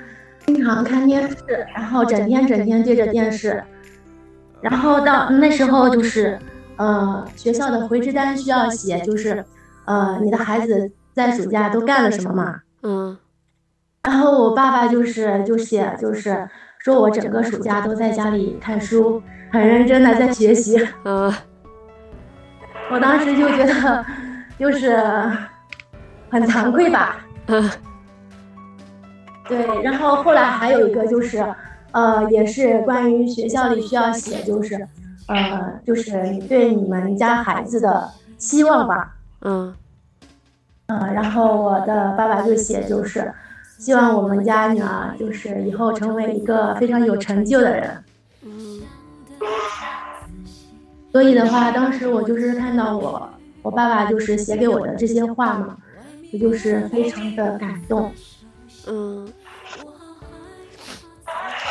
经常看电视，然后整天整天对着电视，然后到那时候就是，呃，学校的回执单需要写，就是，呃，你的孩子在暑假都干了什么嘛？嗯。然后我爸爸就是就写就是说我整个暑假都在家里看书，很认真的在学习。嗯，我当时就觉得就是很惭愧吧。嗯，对。然后后来还有一个就是，呃，也是关于学校里需要写，就是呃，就是你对你们家孩子的希望吧。嗯嗯，然后我的爸爸就写，就是希望我们家女儿就是以后成为一个非常有成就的人。嗯所以的话，当时我就是看到我我爸爸就是写给我的这些话嘛，我就是非常的感动。嗯，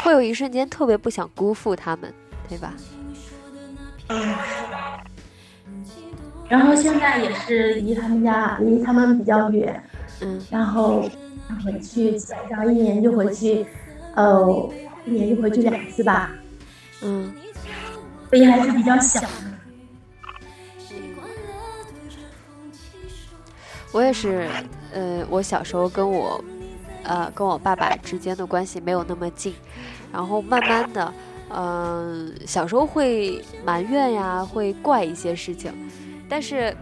会有一瞬间特别不想辜负他们，对吧？嗯，然后现在也是离他们家离他们比较远，嗯然后回去基本上一年就回去，呃，一年就回去两次吧，嗯所以还是比较小的。我也是，呃，我小时候跟我，呃，跟我爸爸之间的关系没有那么近，然后慢慢的，嗯、小时候会埋怨呀，会怪一些事情，但是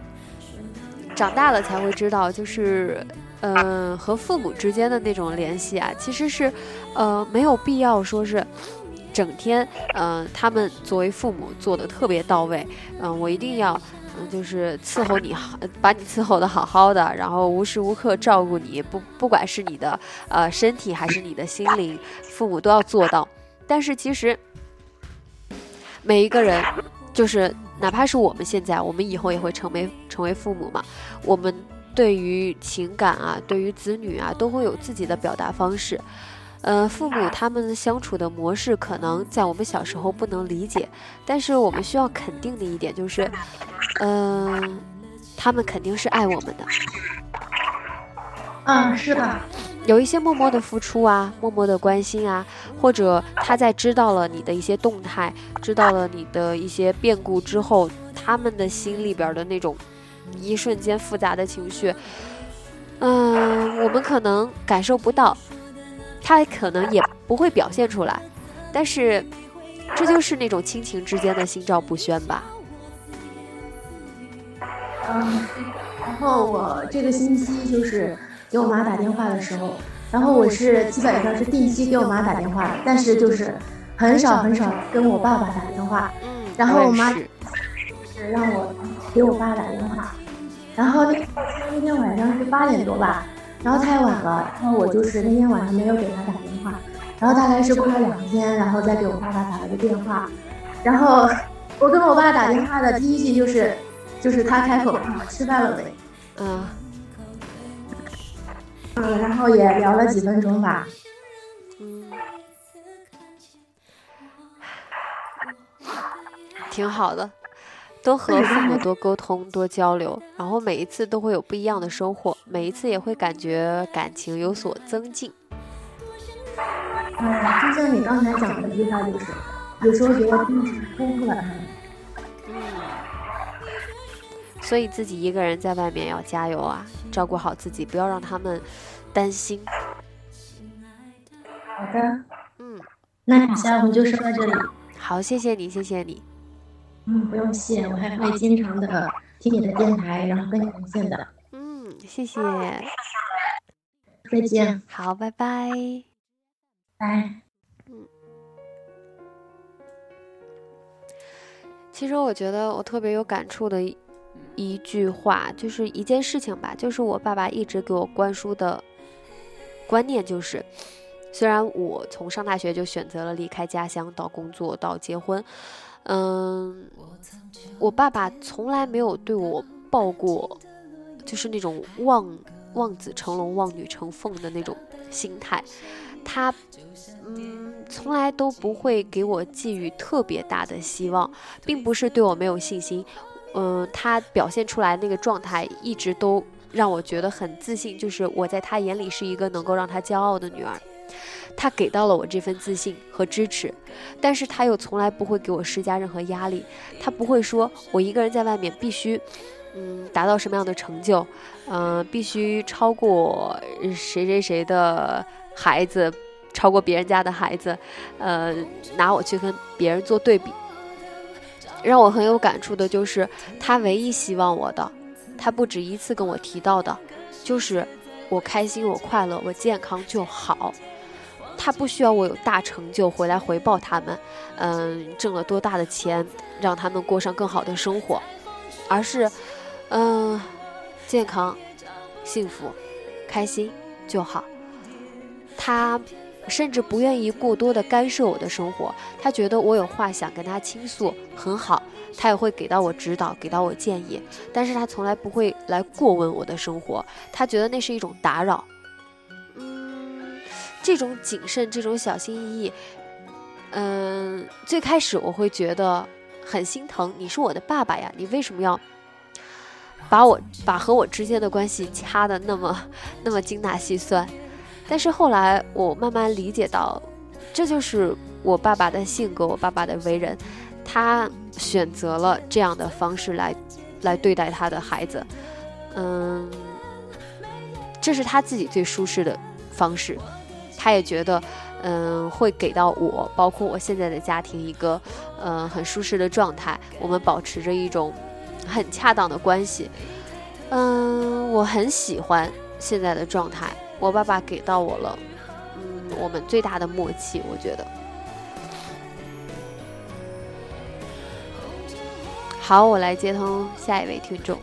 长大了才会知道，就是，嗯、和父母之间的那种联系啊，其实是，呃，没有必要说是。整天，嗯、他们作为父母做的特别到位，嗯、我一定要，嗯，就是伺候你好，把你伺候的好好的，然后无时无刻照顾你，不不管是你的呃身体还是你的心灵，父母都要做到。但是其实每一个人，就是哪怕是我们现在，我们以后也会成为成为父母嘛，我们对于情感啊，对于子女啊，都会有自己的表达方式。呃，父母他们相处的模式可能在我们小时候不能理解，但是我们需要肯定的一点就是，嗯、他们肯定是爱我们的。嗯，是的，有一些默默的付出啊，默默的关心啊，或者他在知道了你的一些动态，知道了你的一些变故之后，他们的心里边的那种一瞬间复杂的情绪，嗯、我们可能感受不到，他可能也不会表现出来，但是这就是那种亲情之间的心照不宣吧。嗯，然后我这个星期就是给我妈打电话的时候，然后我是基本上是定期给我妈打电话，但是就是很少很少跟我爸爸打电话，嗯，然后我妈是让我给我爸打电话，然后那那天晚上是八点多吧，然后太晚了，然后我就是那天晚上没有给他打电话，然后大概是过了两天，然后再给我爸爸打了个电话，然后我跟我爸打电话的第一句就是，就是他开口问我吃饭了没，嗯嗯，然后也聊了几分钟吧，挺好的，多和父母 多沟通、多交流，然后每一次都会有不一样的收获，每一次也会感觉感情有所增进。嗯，就像你刚才讲的一句话，就是有时候觉得真是辜负了。嗯，所以自己一个人在外面要加油啊，照顾好自己，不要让他们担心。好的，嗯，那以下我们就说到这里。好，谢谢你，谢谢你。嗯，不用谢，我还会经常的听你的电台，然后跟你连线的。嗯，谢谢。再见，好，拜拜。拜。其实我觉得我特别有感触的一一句话，就是一件事情吧，就是我爸爸一直给我灌输的观念，就是虽然我从上大学就选择了离开家乡，到工作，到结婚，嗯，我爸爸从来没有对我抱过，就是那种望望子成龙、望女成凤的那种心态，他。嗯，从来都不会给我寄予特别大的希望，并不是对我没有信心。嗯，他表现出来那个状态一直都让我觉得很自信，就是我在他眼里是一个能够让他骄傲的女儿。他给到了我这份自信和支持，但是他又从来不会给我施加任何压力。他不会说我一个人在外面必须，嗯，达到什么样的成就，嗯、必须超过谁谁谁的孩子。超过别人家的孩子，呃，拿我去跟别人做对比，让我很有感触的就是，他唯一希望我的，他不止一次跟我提到的，就是我开心、我快乐、我健康就好。他不需要我有大成就回来回报他们，嗯，挣了多大的钱，让他们过上更好的生活，而是，嗯，健康、幸福、开心就好。他甚至不愿意过多的干涉我的生活，他觉得我有话想跟他倾诉，很好，他也会给到我指导，给到我建议，但是他从来不会来过问我的生活，他觉得那是一种打扰。这种谨慎，这种小心翼翼，嗯，最开始我会觉得很心疼。你是我的爸爸呀，你为什么要把我把和我之间的关系掐的那么那么精打细算？但是后来我慢慢理解到，这就是我爸爸的性格，我爸爸的为人，他选择了这样的方式来来对待他的孩子，嗯，这是他自己最舒适的方式。他也觉得，嗯，会给到我，包括我现在的家庭一个，嗯，很舒适的状态。我们保持着一种很恰当的关系，嗯，我很喜欢现在的状态。我爸爸给到我了，嗯，我们最大的默契，我觉得。好，我来接通下一位听众。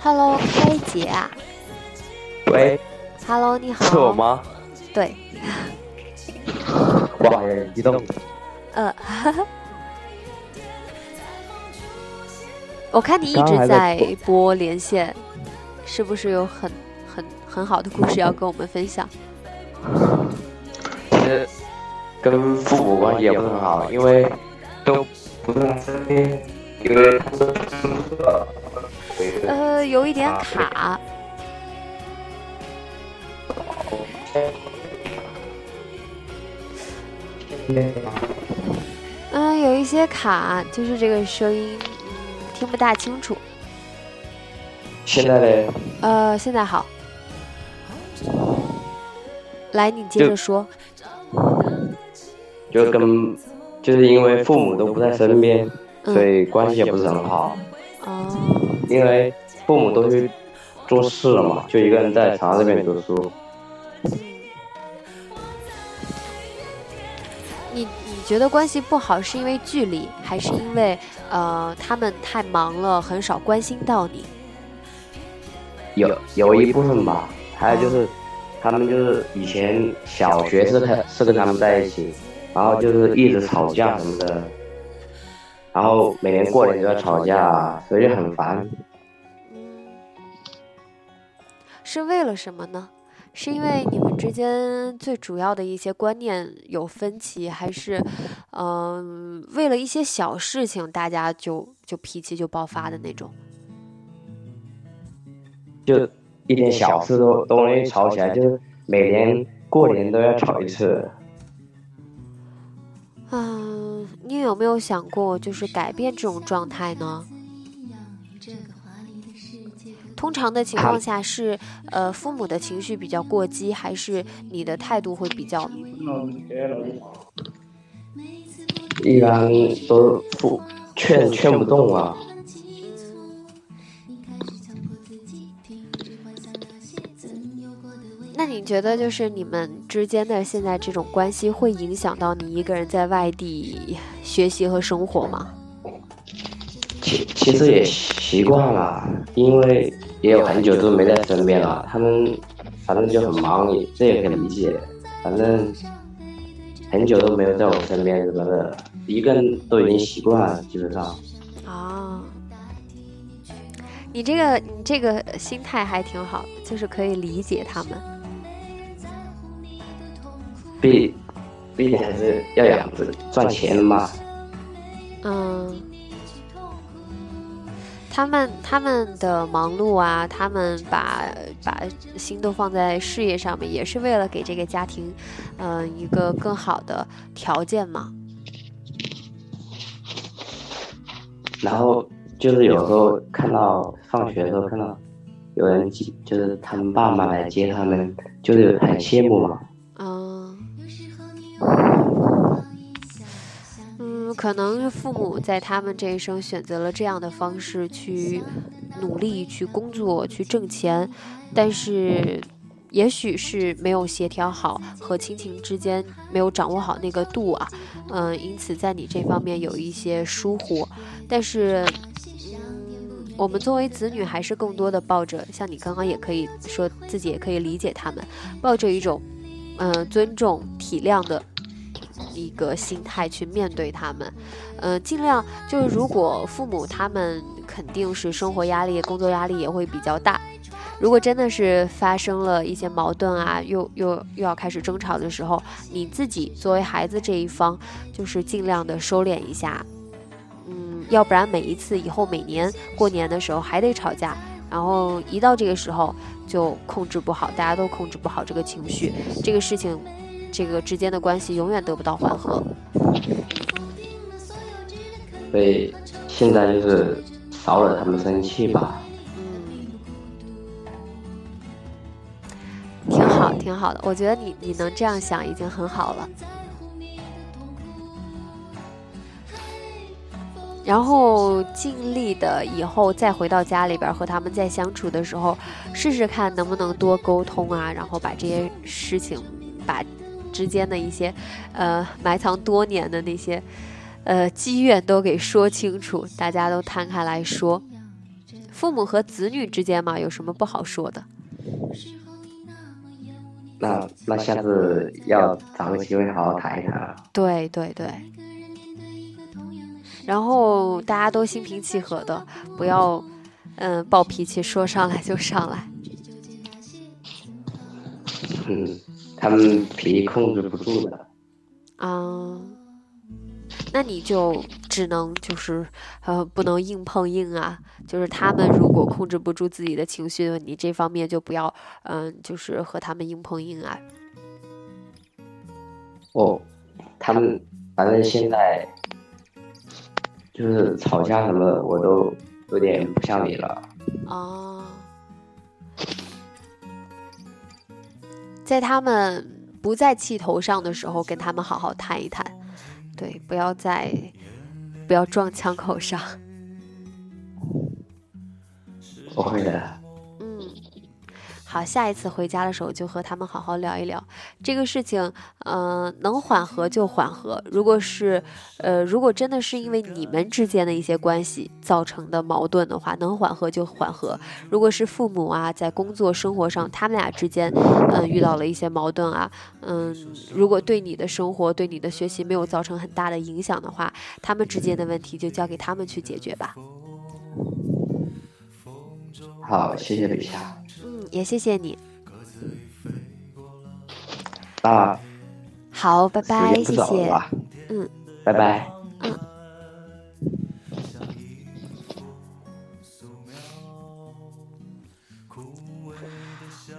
Hello，开姐啊！喂，Hello，你好，是我吗？对，我好像激动。呃，我看你一直在播连线，是不是有很很很好的故事要跟我们分享？其实跟父母关系也不是很好，因为都不在身边，因为他们呃，有一点卡。嗯，有一些卡，就是这个声音，听不大清楚。现在呢？呃，现在好。来，你接着说。就跟，就是因为父母都不在身边，所以关系也不是很好。哦。因为父母都去做事了嘛，就一个人在长沙这边读书。你你觉得关系不好是因为距离，还是因为呃他们太忙了，很少关心到你？有有一部分吧，还有就是他们就是以前小学是他是跟他们在一起，然后就是一直吵架什么的。然后每年过年都要吵架，所以很烦。是为了什么呢？是因为你们之间最主要的一些观念有分歧，还是，嗯，为了一些小事情大家就就脾气就爆发的那种？就一点小事都都容易吵起来，就是每年过年都要吵一次。啊。你有没有想过，就是改变这种状态呢？通常的情况下是，呃，父母的情绪比较过激，还是你的态度会比较？依然都不劝劝不动啊。那你觉得，就是你们之间的现在这种关系，会影响到你一个人在外地学习和生活吗？其其实也习惯了，因为也有很久都没在身边了。他们反正就很忙，这也可以理解。反正很久都没有在我身边什么的，一个人都已经习惯了，基本上。哦，你这个你这个心态还挺好，就是可以理解他们。毕，毕竟还是要养着赚钱嘛。嗯，他们他们的忙碌啊，他们把把心都放在事业上面，也是为了给这个家庭，嗯，一个更好的条件嘛。然后就是有时候看到放学的时候看到有人接，就是他们爸妈来接他们，就是很羡慕嘛。可能父母在他们这一生选择了这样的方式去努力去工作去挣钱，但是也许是没有协调好和亲情之间没有掌握好那个度啊，嗯，因此在你这方面有一些疏忽，但是。我们作为子女，还是更多的抱着像你刚刚也可以说自己也可以理解他们，抱着一种嗯尊重、体谅的一个心态去面对他们，嗯，尽量就是如果父母他们肯定是生活压力、工作压力也会比较大，如果真的是发生了一些矛盾啊，又又又要开始争吵的时候，你自己作为孩子这一方，就是尽量的收敛一下。嗯要不然每一次以后每年过年的时候还得吵架，然后一到这个时候就控制不好，大家都控制不好这个情绪，这个事情，这个之间的关系永远得不到缓和。所以现在就是少惹他们生气吧。嗯，挺好，挺好的。我觉得你你能这样想已经很好了。然后尽力的以后再回到家里边和他们再相处的时候，试试看能不能多沟通啊，然后把这些事情，把之间的一些，呃，埋藏多年的那些，呃，积怨都给说清楚，大家都摊开来说。父母和子女之间嘛，有什么不好说的？那那下次要找个机会好好谈一谈。对对对。然后大家都心平气和的，不要，嗯，暴脾气，说上来就上来。嗯，他们脾气控制不住的。啊，那你就只能就是，呃，不能硬碰硬啊。就是他们如果控制不住自己的情绪，你这方面就不要，嗯，就是和他们硬碰硬啊。哦，他们反正现在。就是吵架什么，我都有点不像你了。哦，在他们不在气头上的时候，跟他们好好谈一谈，对，不要在不要撞枪口上。不会的。好，下一次回家的时候就和他们好好聊一聊这个事情。嗯，能缓和就缓和。如果是，呃，如果真的是因为你们之间的一些关系造成的矛盾的话，能缓和就缓和。如果是父母啊，在工作生活上他们俩之间，嗯，遇到了一些矛盾啊，嗯，如果对你的生活、对你的学习没有造成很大的影响的话，他们之间的问题就交给他们去解决吧。好，谢谢李霞。也谢谢你。啊，好，拜拜，谢谢。嗯，拜拜。嗯。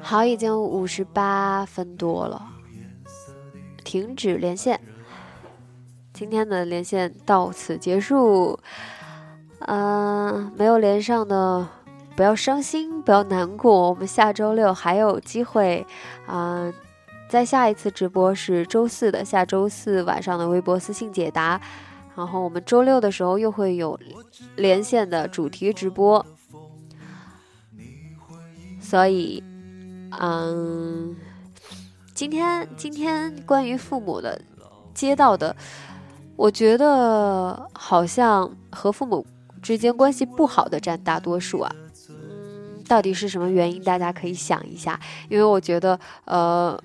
好，已经五十八分多了，停止连线。今天的连线到此结束。嗯，没有连上的。不要伤心，不要难过，我们下周六还有机会，啊，在下一次直播是周四的，下周四晚上的微博私信解答，然后我们周六的时候又会有连线的主题直播，所以，嗯，今天今天关于父母的接到的，我觉得好像和父母之间关系不好的占大多数啊。到底是什么原因？大家可以想一下，因为我觉得，呃，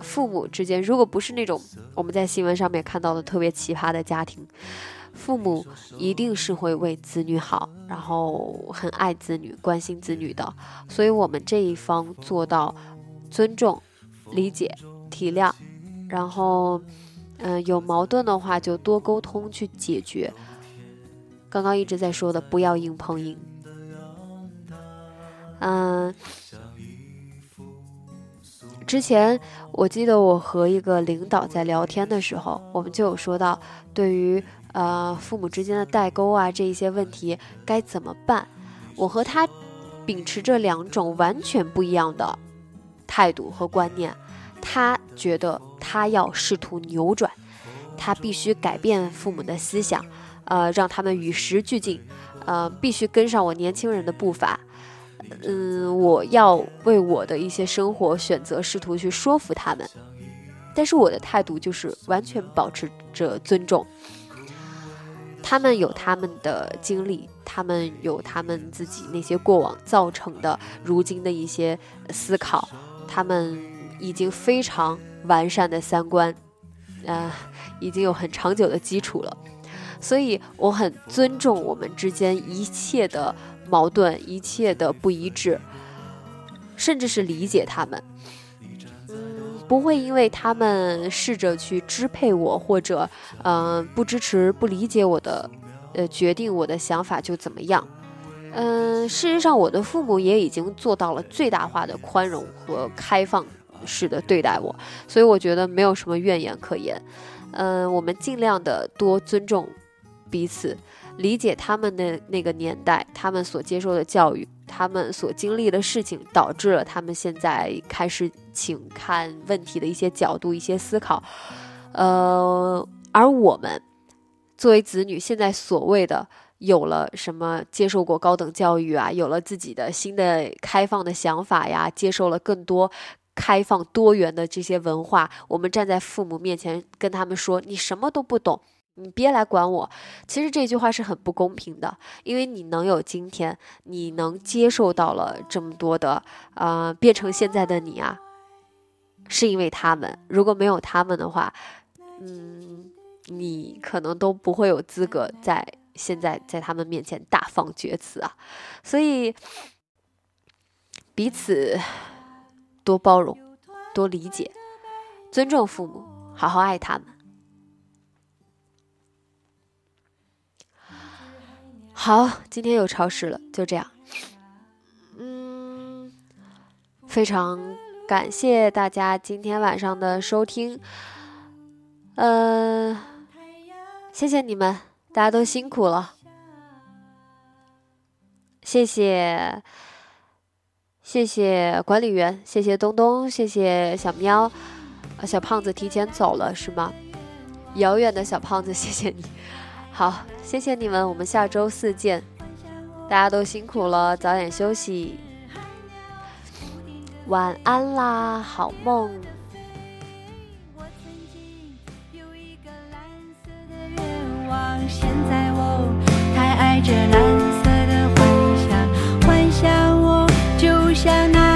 父母之间如果不是那种我们在新闻上面看到的特别奇葩的家庭，父母一定是会为子女好，然后很爱子女、关心子女的。所以，我们这一方做到尊重、理解、体谅，然后，嗯，有矛盾的话就多沟通去解决。刚刚一直在说的，不要硬碰硬。嗯，之前我记得我和一个领导在聊天的时候，我们就有说到，对于呃父母之间的代沟啊这一些问题该怎么办。我和他秉持着两种完全不一样的态度和观念。他觉得他要试图扭转，他必须改变父母的思想，呃，让他们与时俱进。呃，必须跟上我年轻人的步伐。嗯，我要为我的一些生活选择试图去说服他们，但是我的态度就是完全保持着尊重。他们有他们的经历，他们有他们自己那些过往造成的如今的一些思考，他们已经非常完善的三观，呃，已经有很长久的基础了，所以我很尊重我们之间一切的矛盾，一切的不一致，甚至是理解他们。不会因为他们试着去支配我，或者，嗯，不支持、不理解我的，呃，决定我的想法就怎么样。嗯，事实上，我的父母也已经做到了最大化的宽容和开放式的对待我，所以我觉得没有什么怨言可言。嗯，我们尽量的多尊重彼此，理解他们的那个年代，他们所接受的教育。他们所经历的事情，导致了他们现在开始请看问题的一些角度、一些思考。呃，而我们作为子女，现在所谓的有了什么，接受过高等教育啊，有了自己的新的开放的想法呀，接受了更多开放多元的这些文化，我们站在父母面前跟他们说：“你什么都不懂。”你别来管我，其实这句话是很不公平的，因为你能有今天，你能接受到了这么多的，呃，变成现在的你啊，是因为他们。如果没有他们的话，嗯，你可能都不会有资格在现在在他们面前大放厥词啊。所以，彼此多包容，多理解，尊重父母，好好爱他们。好，今天又超时了，就这样。嗯，非常感谢大家今天晚上的收听，呃，谢谢你们，大家都辛苦了，谢谢，谢谢管理员，谢谢东东，谢谢小喵，小胖子提前走了是吗？遥远的小胖子，谢谢你。好，谢谢你们，我们下周四见。大家都辛苦了，早点休息，晚安啦，好梦。现在我太爱这蓝色的幻想，幻想我就像那